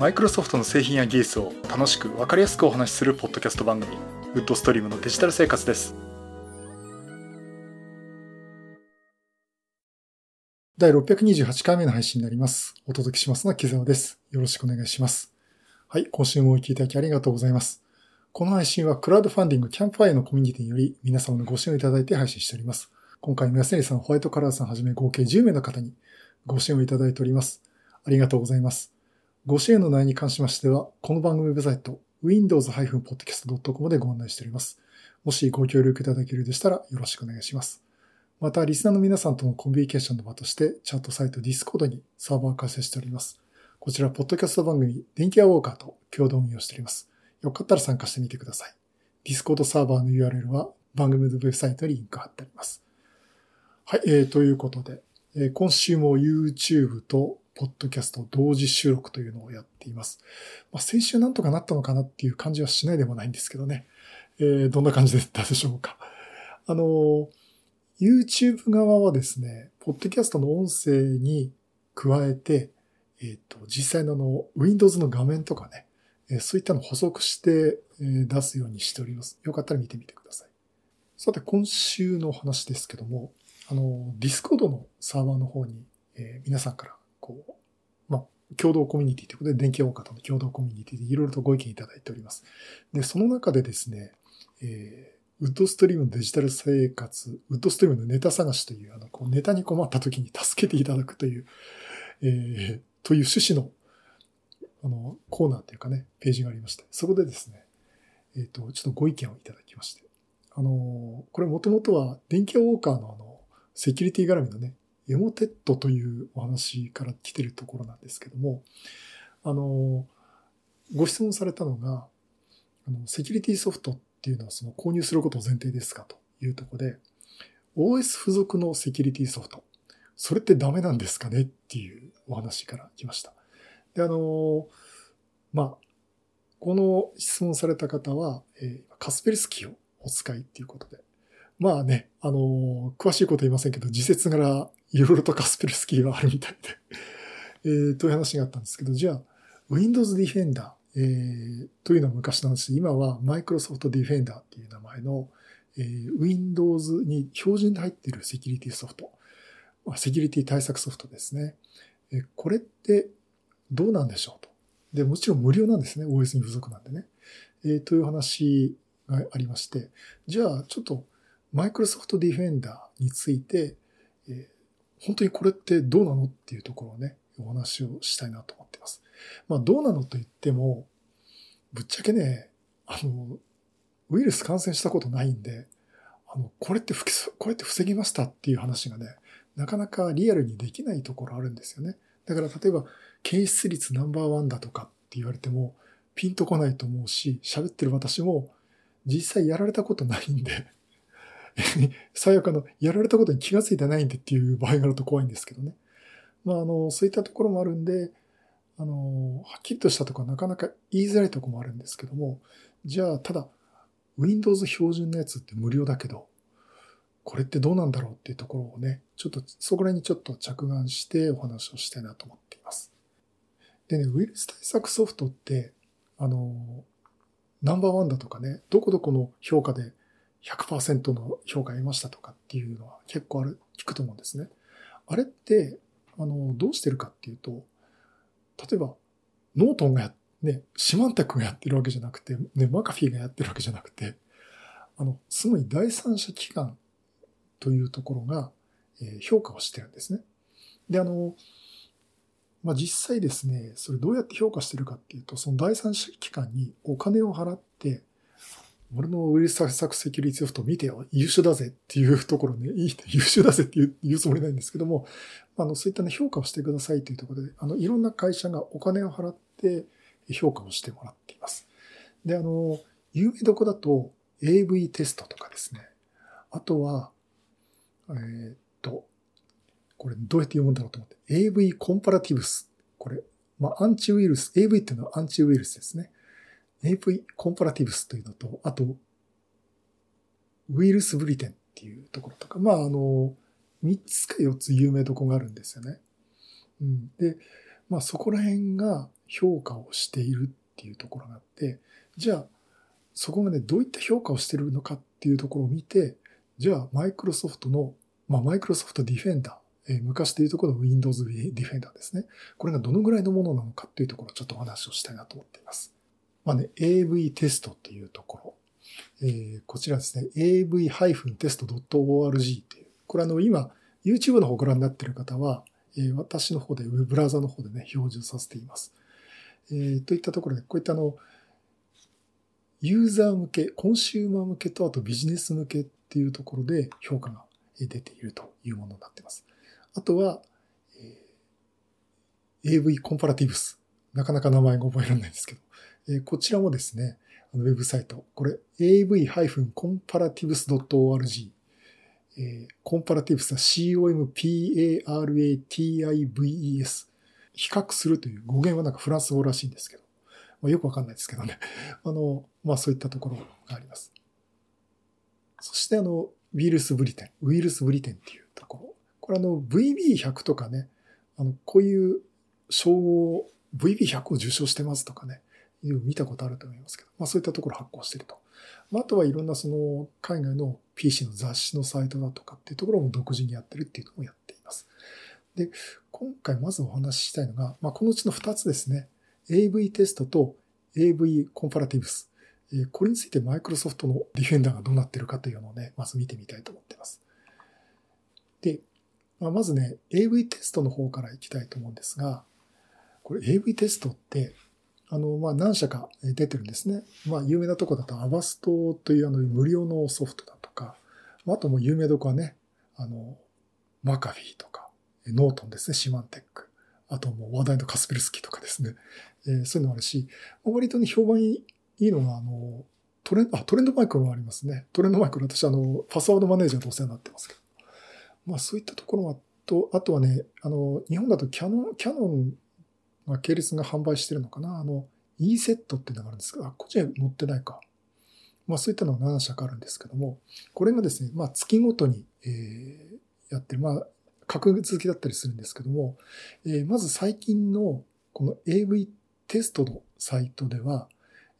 マイクロソフトの製品や技術を楽しく分かりやすくお話しするポッドキャスト番組ウッドストリームのデジタル生活です。第628回目の配信になります。お届けしますのは木沢です。よろしくお願いします。はい今週もお聞きいただきありがとうございます。この配信はクラウドファンディングキャンプファイアのコミュニティにより皆様のご支援をいただいて配信しております。今回も安成さん、ホワイトカラーさんはじめ合計10名の方にご支援をいただいております。ありがとうございます。ご支援の内容に関しましては、この番組ウェブサイト、windows-podcast.com でご案内しております。もしご協力いただけるでしたらよろしくお願いします。また、リスナーの皆さんとのコミュニケーションの場として、チャットサイト Discord にサーバーを開設しております。こちら、ポッドキャスト番組、電気屋ウォーカーと共同運用しております。よかったら参加してみてください。Discord サーバーの URL は番組のウェブサイトにリンク貼ってあります。はい、えー、ということで、えー、今週も YouTube と Podcast 同時収録というのをやっています。まあ、先週なんとかなったのかなっていう感じはしないでもないんですけどね。えー、どんな感じだったでしょうか。あの、YouTube 側はですね、Podcast の音声に加えて、えっ、ー、と、実際のあの Windows の画面とかね、えー、そういったのを補足して、えー、出すようにしております。よかったら見てみてください。さて、今週の話ですけども、あの、 Discord のサーバーの方に、えー、皆さんから、こう、まあ、共同コミュニティということで、電気ウォーカーの共同コミュニティでいろいろとご意見いただいております。で、その中でですね、えー、ウッドストリームのデジタル生活、ウッドストリームのネタ探しという、あの、こうネタに困った時に助けていただくという、えー、という趣旨の、あの、コーナーというかね、ページがありまして、そこでですね、えっ、ー、と、ちょっとご意見をいただきまして、あの、これもともとは電気ウォーカーのあの、セキュリティ絡みのね、 Emotet というお話から来てるところなんですけども、あの、ご質問されたのが、あの、セキュリティソフトっていうのはその購入することを前提ですかというところで、OS 付属のセキュリティソフト、それってダメなんですかねっていうお話から来ました。で、あの、まあ、この質問された方は、えー、カスペルスキーをお使いっていうことで、まあね、あの詳しいこと言いませんけど、自説柄いろいろとカスペルスキーはあるみたいで えー、という話があったんですけど、じゃあ、Windows Defender、えー、というのは昔の話で、今は Microsoft Defender っていう名前の、えー、Windows に標準で入っているセキュリティソフト、まあ、セキュリティ対策ソフトですね。えー、これってどうなんでしょうと。で、もちろん無料なんですね。OS に付属なんでね。えー、という話がありまして、じゃあ、ちょっとマイクロソフトディフェンダーについて、えー、本当にこれってどうなのっていうところをね、お話をしたいなと思っています。まあどうなのと言っても、ぶっちゃけね、あの、ウイルス感染したことないんで、あの、これってこれって防ぎましたっていう話がね、なかなかリアルにできないところあるんですよね。だから例えば、検出率ナンバーワンだとかって言われても、ピンとこないと思うし、喋ってる私も実際やられたことないんで、最悪あの、やられたことに気がついてないんでっていう場合があると怖いんですけどね。まあ、あの、そういったところもあるんで、あの、はっきりとしたとこはなかなか言いづらいとこもあるんですけども、じゃあ、ただ、Windows 標準のやつって無料だけど、これってどうなんだろうっていうところをね、ちょっと、そこら辺にちょっと着眼してお話をしたいなと思っています。でね、ウイルス対策ソフトって、あの、ナンバーワンだとかね、どこどこの評価で100%の評価得ましたとかっていうのは結構ある、聞くと思うんですね。あれって、あの、どうしてるかっていうと、例えば、ノートンがや、ね、シマンタクがやってるわけじゃなくて、ね、マカフィーがやってるわけじゃなくて、あの、すごい第三者機関というところが、え、評価をしてるんですね。で、あの、まあ、実際ですね、それどうやって評価してるかっていうと、その第三者機関にお金を払って、俺のウイルス対策セキュリティソフト見てよ、優秀だぜっていうところね、いい人、優秀だぜって 言うつもりないんですけども、あの、そういったね、評価をしてくださいというところで、あの、いろんな会社がお金を払って評価をしてもらっています。で、あの、有名どこだと AV テストとかですね。あとは、えー、っと、これどうやって読むんだろうと思って、AV コンパラティブス。これ、まあ、アンチウイルス、AV っていうのはアンチウイルスですね。AV コンパラティブスというのと、あと、ウイルスブリテンっていうところとか、まあ、あの、3つか4つ有名どこがあるんですよね。うん。で、まあそこら辺が評価をしているっていうところがあって、じゃあそこがね、どういった評価をしているのかっていうところを見て、じゃあマイクロソフトの、まあマイクロソフトディフェンダー、えー、昔でいうところの Windows ディフェンダーですね。これがどのぐらいのものなのかっていうところをちょっとお話をしたいなと思っています。まあね、AV テストっていうところ。えー、こちらですね、av-test.org っていう。これあの今、YouTube の方をご覧になっている方は、えー、私の方で、ウェブブラウザの方でね、表示させています。えー、といったところで、こういったあの、ユーザー向け、コンシューマー向けと、あとビジネス向けっていうところで評価が出ているというものになっています。あとは、えー、AV コンパラティブス。なかなか名前が覚えられないんですけど、こちらもですね、ウェブサイト、これ av-comparatives.org え、コンパラティブスは COMPARATIVES 比較するという語源はなんかフランス語らしいんですけど、まあ、よくわかんないですけどね。あの、まあそういったところがあります。そしてあの、ウイルスブリテン、ウイルスブリテンっていうところ。これあの VB100 とかね、あの、こういう称号、VB100 を受賞してますとかね、いう見たことあると思いますけど、まあそういったところ発行してると。まあ、あとはいろんなその海外の PC の雑誌のサイトだとかっていうところも独自にやってるっていうのもやっています。で、今回まずお話ししたいのが、まあ、このうちの2つですね。AV テストと AV コンパラティブス。これについてマイクロソフトのディフェンダーがどうなってるかというのをね、まず見てみたいと思っています。で、まあ、まずね、AV テストの方からいきたいと思うんですが、これ AV テストってあの、まあ、何社か出てるんですね。まあ、有名なとこだと、アバストというあの、無料のソフトだとか、あともう有名どこはね、あの、マカフィーとか、ノートンですね、シマンテック。あともう話題のカスペルスキーとかですね。えー、そういうのもあるし、割とね、評判いいのが、あの、トレンド、あ、トレンドマイクロもありますね。トレンドマイクロ、私あの、パスワードマネージャーとお世話になってますけど。まあそういったところは、と、あとはね、あの、日本だとキャノン、キャノンまあ、系列が販売してるのかな。あの、e セットっていうのがあるんですけど、あ、こっちは載ってないか。まあそういったのが7社かあるんですけども、これがですね、まあ月ごとに、えー、やってる、まあ、格続きだったりするんですけども、えー、まず最近のこの AV テストのサイトでは、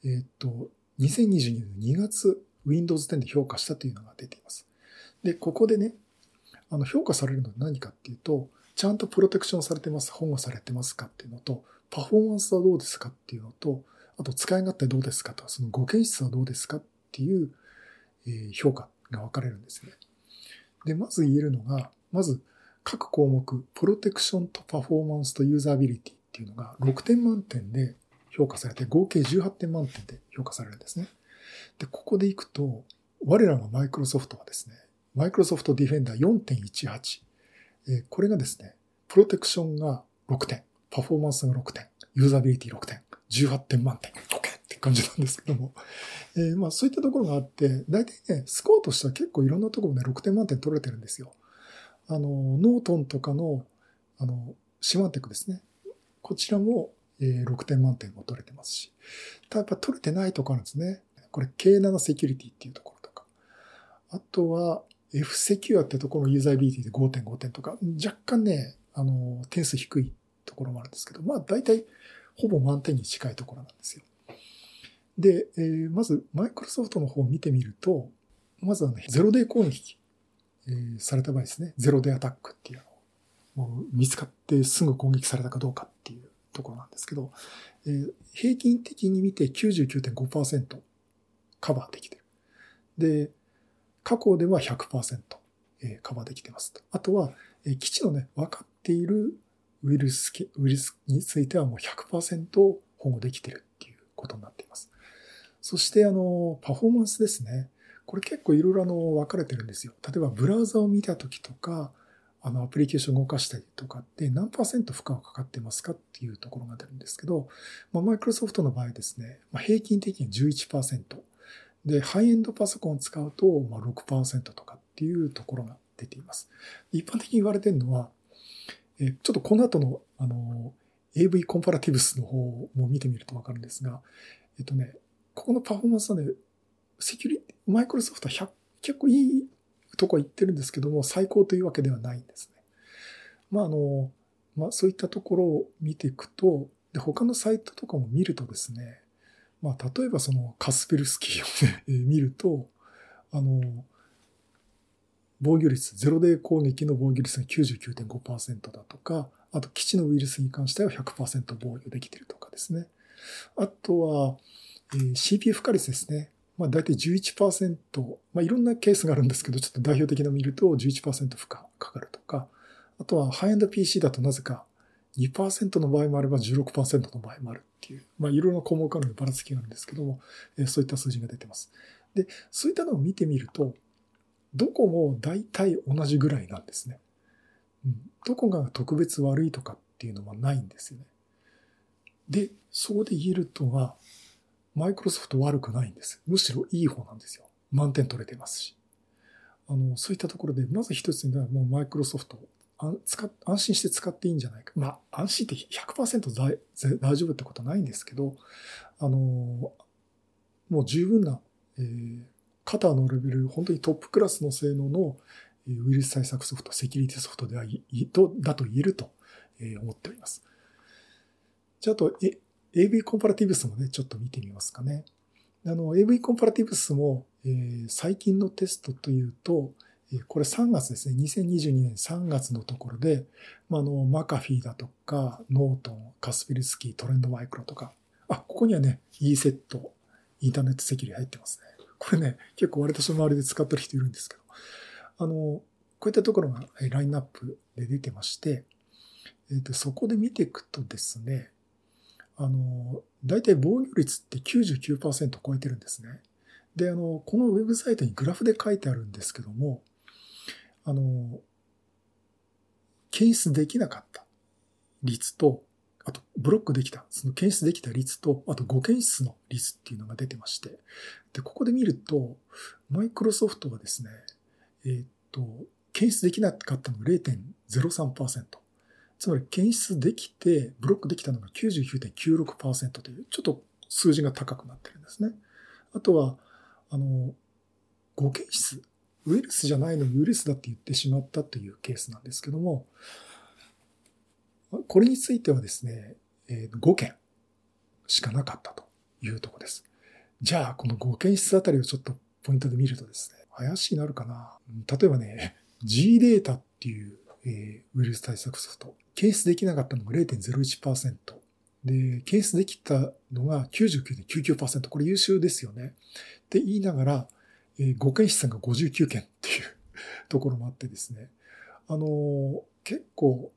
えっ、と、2022年2月 Windows 10で評価したというのが出ています。で、ここでね、あの評価されるのは何かっていうと、ちゃんとプロテクションされてます、保護されてますかっていうのと、パフォーマンスはどうですかっていうのと、あと使い勝手どうですかとか、その語検質はどうですかっていう、評価が分かれるんですね。で、まず言えるのが、まず各項目、プロテクションとパフォーマンスとユーザビリティっていうのが6点満点で評価されて、合計18点満点で評価されるんですね。で、ここでいくと、我らがマイクロソフトはですね、マイクロソフトディフェンダー4.18、えこれがですね、プロテクションが6点、パフォーマンスが6点、ユーザビリティ6点、18点満点、OK って感じなんですけども、えー、まあそういったところがあって、大体ね、スコアとしては結構いろんなところで6点満点取れてるんですよ。あの、ノートンとかの、あの、シマンテクですね。こちらも、えー、6点満点も取れてますし。ただやっぱ取れてないところあるんですね。これ K7 セキュリティっていうところとか。あとは、F セキュアってところのユーザビリティで5.5点とか、若干ね、あの、点数低いところもあるんですけど、まあ大体ほぼ満点に近いところなんですよ。で、えー、まずマイクロソフトの方を見てみると、まずはね、ゼロデー攻撃、えー、された場合ですね、ゼロデーアタックっていうのもう見つかってすぐ攻撃されたかどうかっていうところなんですけど、えー、平均的に見て99.5%カバーできてる。で、過去では100%カバーできてますと。あとは、基地のね、分かっているウイルス、ウイルスについてはもう100%保護できてるっていうことになっています。そして、あの、パフォーマンスですね。これ結構いろいろあの、分かれてるんですよ。例えば、ブラウザを見たときとか、あの、アプリケーション動かしたりとかって何パーセント負荷がかかってますかっていうところが出るんですけど、マイクロソフトの場合ですね、まあ、平均的に11%。で、ハイエンドパソコンを使うと、まあ、6%とかっていうところが出ています。一般的に言われてるのは、えちょっとこの後の、あの、AV コンパラティブスの方も見てみるとわかるんですが、えっとね、ここのパフォーマンスはね、セキュリティ、マイクロソフトは100結構いいとこ行ってるんですけども、最高というわけではないんですね。まあ、あの、まあそういったところを見ていくと、で、他のサイトとかも見るとですね、まあ例えばそのカスペルスキーをね、見ると、あの、防御率、ゼロデー攻撃の防御率が99.5%だとか、あと基地のウイルスに関しては100%防御できているとかですね。あとは、えー、CPU 負荷率ですね。まあ大体11%、まあいろんなケースがあるんですけど、ちょっと代表的なの見ると11%負荷かかるとか、あとはハイエンド PC だとなぜか2%の場合もあれば16%の場合もあるっていう、まあいろいろな項目あるのでばらつきがあるんですけども、え、そういった数字が出てます。で、そういったのを見てみると、どこも大体同じぐらいなんですね。うん、どこが特別悪いとかっていうのはないんですよね。で、そこで言えるとは、マイクロソフト悪くないんです。むしろいい方なんですよ。満点取れてますし。あの、そういったところで、まず一つにはもうマイクロソフトあ使安心して使っていいんじゃないか。まあ、安心って100%大大丈夫ってことはないんですけど、あの、もう十分な、えー、肩のレベル、本当にトップクラスの性能のウイルス対策ソフト、セキュリティソフトではとだと言えると思っております。じゃあ、あと、AV コンパラティブスもね、ちょっと見てみますかね。あの、AV コンパラティブスも、えー、最近のテストというと、これ3月ですね。2022年3月のところで、まあ、あの、マカフィーだとか、ノートン、カスペルスキー、トレンドマイクロとか、あ、ここにはね、e セット、インターネットセキュリティ入ってますね。これね、結構割とその周りで使ってる人いるんですけど、あの、こういったところがラインナップで出てまして、えー、とそこで見ていくとですね、あの、大体防御率って99%超えてるんですね。で、あの、このウェブサイトにグラフで書いてあるんですけども、あの、検出できなかった率と、あと、ブロックできた、その検出できた率と、あと、5検出の率っていうのが出てまして、で、ここで見ると、マイクロソフトはですね、えー、っと、検出できなかったのが0.03%。つまり、検出できて、ブロックできたのが99.96%という、ちょっと数字が高くなってるんですね。あとは、あの、5検出。ウイルスじゃないのにウイルスだって言ってしまったというケースなんですけども、これについてはですね、5件しかなかったというとこです。じゃあ、この5件質あたりをちょっとポイントで見るとですね、怪しいなるかな。例えばね、G データっていう、えウイルス対策ソフト、検出できなかったのが0.01%。で、検出できたのが99.99%。これ優秀ですよね。って言いながら、えー、5件質が59件っていうところもあってですね。あの、結構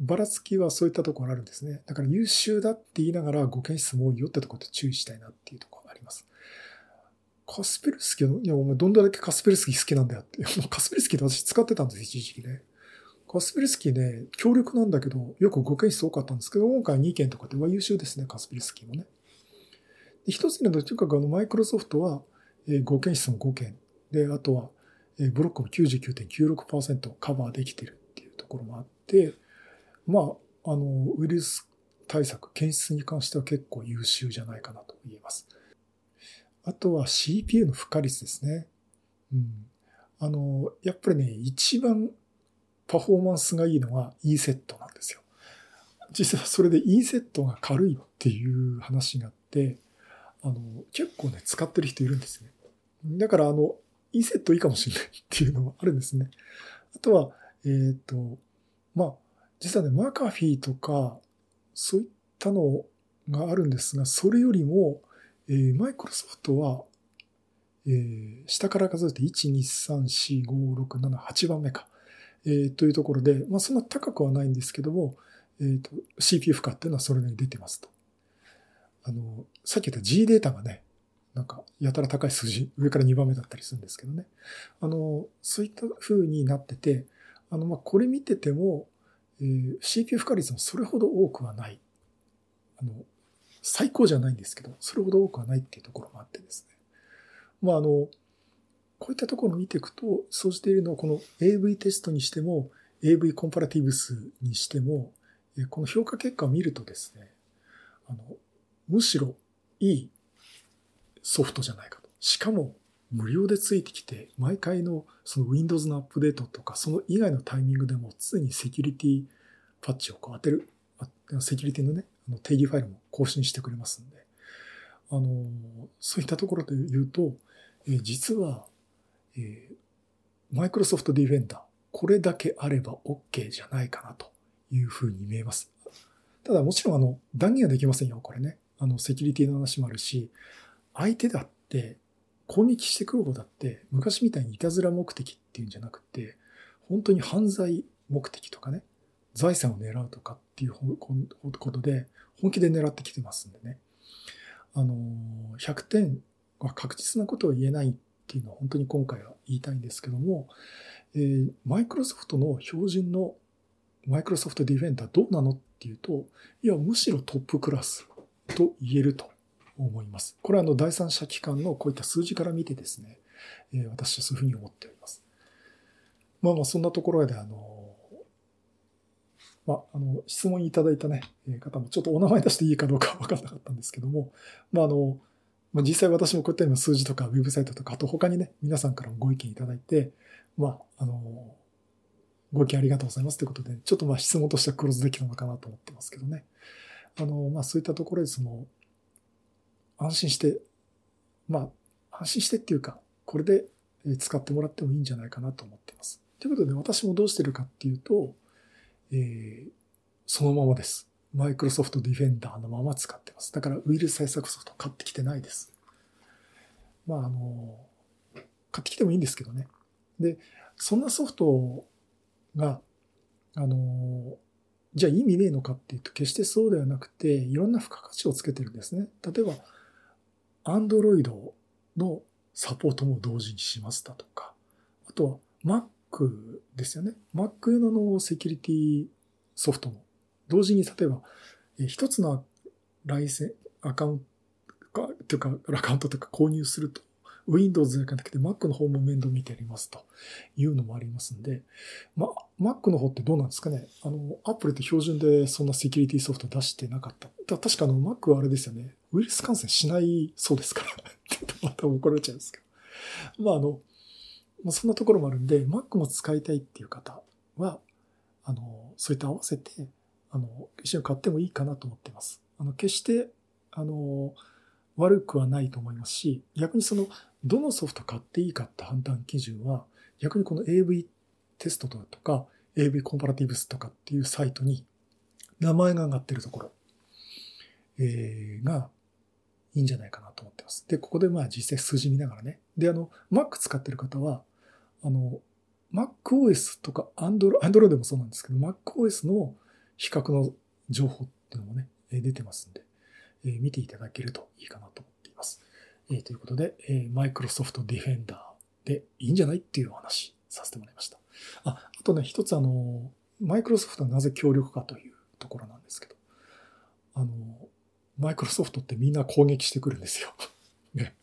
ばらつきはそういったところあるんですね。だから優秀だって言いながら語検質も多いよってところで注意したいなっていうところがあります。カスペルスキーの、いや、お前どんだけカスペルスキー好きなんだよって。カスペルスキーって私使ってたんです、一時期ね。カスペルスキーね、強力なんだけど、よく語検質多かったんですけど、今回2件とかって、まあ優秀ですね、カスペルスキーもね。一つには、とにかくあの、マイクロソフトは、5件質も5件。で、あとは、ブロックも99.96%カバーできてるっていうところもあって、まあ、あの、ウイルス対策、検出に関しては結構優秀じゃないかなと言えます。あとは CPU の負荷率ですね。うん。あの、やっぱりね、一番パフォーマンスがいいのは E セットなんですよ。実はそれで E セットが軽いっていう話があって、あの、結構ね、使ってる人いるんですね。だから、あの、E セットいいかもしれないっていうのもあるんですね。あとは、えっ、ー、と、まあ、実はね、マカフィーとか、そういったのがあるんですが、それよりも、えー、マイクロソフトは、えー、下から数えて1、2、3、4、5、6、7、8番目か。えー、というところで、まあそんな高くはないんですけども、えっ、ー、と、CPU 負荷っていうのはそれなりに出てますと。あの、さっき言った G データがね、なんか、やたら高い数字、上から2番目だったりするんですけどね。あの、そういった風になってて、あの、ま、これ見てても、えー、CPU 負荷率もそれほど多くはない。あの、最高じゃないんですけど、それほど多くはないっていうところもあってですね。まあ、あの、こういったところを見ていくと、そうしているのは、この AV テストにしても、AV コンパラティブスにしても、この評価結果を見るとですね、あの、むしろいいソフトじゃないかと。しかも、無料でついてきて、毎回のその Windows のアップデートとか、その以外のタイミングでも常にセキュリティパッチをこう当てる、セキュリティのね、あの定義ファイルも更新してくれますんで、あの、そういったところで言うと、え、実は、えー、マイクロソフトディフェンダー、これだけあれば OK じゃないかなというふうに見えます。ただもちろんあの、断言はできませんよ、これね。あの、セキュリティの話もあるし、相手だって攻撃してくる方だって昔みたいにいたずら目的っていうんじゃなくて、本当に犯罪目的とかね、財産を狙うとかっていうことで本気で狙ってきてますんでね。あの、100点は確実なことを言えないっていうのは本当に今回は言いたいんですけども、えー、マイクロソフトの標準のマイクロソフトディフェンダーどうなのっていうと、いや、むしろトップクラスと言えると思います。これはあの第三者機関のこういった数字から見てですね、え、私はそういうふうに思っております。まあまあそんなところであの、まあ、あの、質問いただいたね、方もちょっとお名前出していいかどうかわからなかったんですけども、まああの、まあ、実際私もこういったような数字とかウェブサイトとか、あと他にね、皆さんからもご意見いただいて、まあ、あの、ご意見ありがとうございますということで、ちょっとまあ質問としてはクローズできたのかなと思ってますけどね。あの、まあそういったところでその、安心して、まあ、安心してっていうか、これで使ってもらってもいいんじゃないかなと思っています。ということで、私もどうしてるかっていうと、えー、そのままです。マイクロソフトディフェンダーのまま使ってます。だからウイルス対策ソフト買ってきてないです。まあ、あの、買ってきてもいいんですけどね。で、そんなソフトが、あの、じゃあ意味ねえのかっていうと、決してそうではなくて、いろんな付加価値をつけてるんですね。例えば、Android のサポートも同時にしますだとか、あとは Mac ですよね。Mac 用のセキュリティソフトも同時に例えば、一つのライセン、アカウントか、というか、アカウントとか購入すると、Windows だけじゃなくて Mac の方も面倒見てやりますというのもありますんで、ま、Mac の方ってどうなんですかねあの、Apple って標準でそんなセキュリティソフト出してなかった。確かあの Mac はあれですよね。ウイルス感染しないそうですから。また怒られちゃうんですけど。まああの、まあ、そんなところもあるんで、Mac も使いたいっていう方は、あの、そういった合わせて、あの、一緒に買ってもいいかなと思っています。あの、決して、あの、悪くはないと思いますし、逆にその、どのソフト買っていいかって判断基準は、逆にこの AV テストとか、AV コンパラティブスとかっていうサイトに名前が上がってるところ、えー、がいいんじゃないかなと思ってます。で、ここでまあ実際数字見ながらね。で、あの、Mac 使ってる方は、あの、MacOS とか Android、Android でもそうなんですけど、MacOS の比較の情報っていうのもね、出てますんで、えー、見ていただけるといいかなと思っています。えー、ということで、えー、Microsoft Defender でいいんじゃないっていうお話させてもらいました。あ、あとね、一つあの、マイクロソフトはなぜ強力かというところなんですけど、あの、マイクロソフトってみんな攻撃してくるんですよ。ね。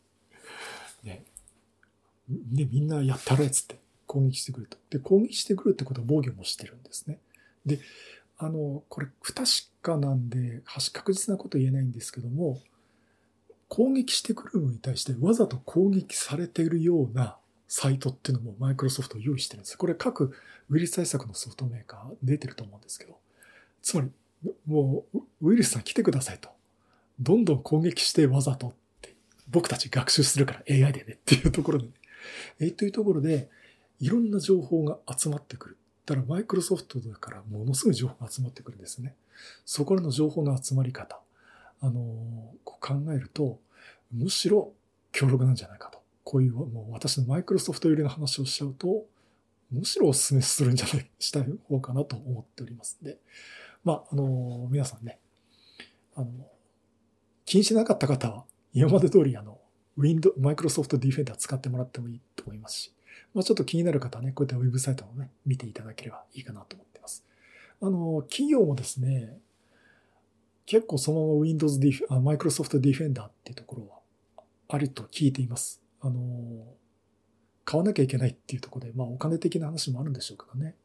ね。で、みんなやったれっつって攻撃してくると。で、攻撃してくるってことは防御もしてるんですね。で、あの、これ不確かなんで、確実なこと言えないんですけども、攻撃してくるのに対してわざと攻撃されているようなサイトっていうのもマイクロソフト用意してるんです。これ各ウイルス対策のソフトメーカー出てると思うんですけど、つまり、もうウイルスさん来てくださいと。どんどん攻撃してわざとって、僕たち学習するから AI でねっていうところで、ね、えというところで、いろんな情報が集まってくる。だからマイクロソフトだからものすごい情報が集まってくるんですね。そこらの情報の集まり方、あの、こう考えると、むしろ強力なんじゃないかと。こういう、もう私のマイクロソフト寄りの話をしちゃうと、むしろお勧めするんじゃない、したい方かなと思っておりますんで。まあ、あの、皆さんね、あの、気にしなかった方は、今まで通りあの、Wind,、マイクロソフトディフェンダー使ってもらってもいいと思いますし、まあ、ちょっと気になる方はね、こういったウェブサイトをね、見ていただければいいかなと思っています。あの、企業もですね、結構そのまま Windows ディフあ、Microsoft Defender っていうところはあると聞いています。あの、買わなきゃいけないっていうところで、まあお金的な話もあるんでしょうけどね。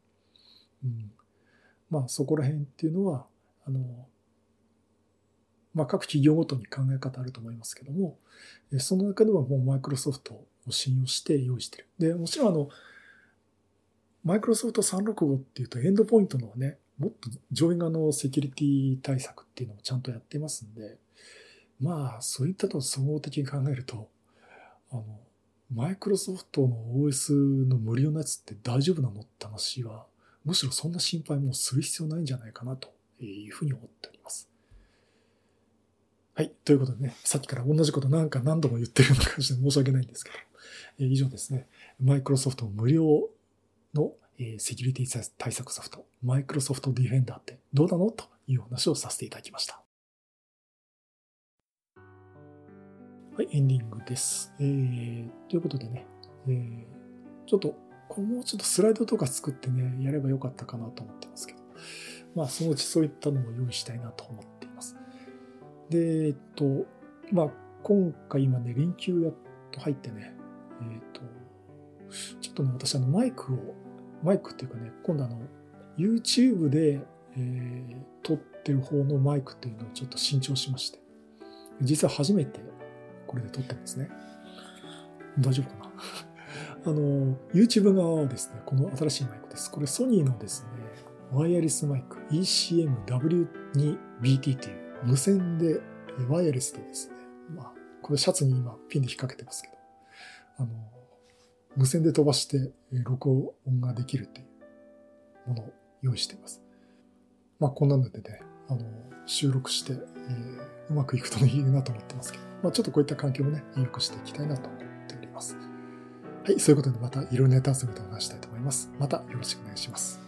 うん。まあそこら辺っていうのは、あの、まあ各企業ごとに考え方あると思いますけども、その中ではもう Microsoft を信用して用意してる。で、もちろんあの、マイクロソフト365っていうとエンドポイントのね、もっと上位側のセキュリティ対策っていうのもちゃんとやってますんで、まあ、そういったと総合的に考えると、あの、マイクロソフトの OS の無料のやつって大丈夫なのって話は、むしろそんな心配もする必要ないんじゃないかなというふうに思っております。はい。ということでね、さっきから同じことなんか何度も言ってるような感じで申し訳ないんですけど、え以上ですね、マイクロソフト無料の、えセキュリティ対策ソフト、マイクロソフトディフェンダーってどうなの？という話をさせていただきました。はい、エンディングです。えー、ということでね、えー、ちょっと、もうちょっとスライドとか作ってね、やればよかったかなと思ってますけど、まあ、そのうちそういったのも用意したいなと思っています。で、えっと、まあ、今回今ね、連休やっと入ってね、えっと、ちょっとね、私あのマイクを、マイクっていうかね、今度あの、YouTube で、えー、撮ってる方のマイクっていうのをちょっと新調しまして、実は初めてこれで撮ってるんですね。大丈夫かな？あの、YouTube 側はですね、この新しいマイクです。これソニーのですね、ワイヤレスマイク ECM-W2BT っていう無線で、ワイヤレスでですね、まあ、これシャツに今ピンで引っ掛けてますけど、あの、無線で飛ばして録音ができるっていうものを用意しています。まあ、こんなのでね、あの、収録して、えー、うまくいくといいなと思ってますけど、まあ、ちょっとこういった環境もね、良くしていきたいなと思っております。はい、そういうことでまたいろいろネタ遊びでお話したいと思います。またよろしくお願いします。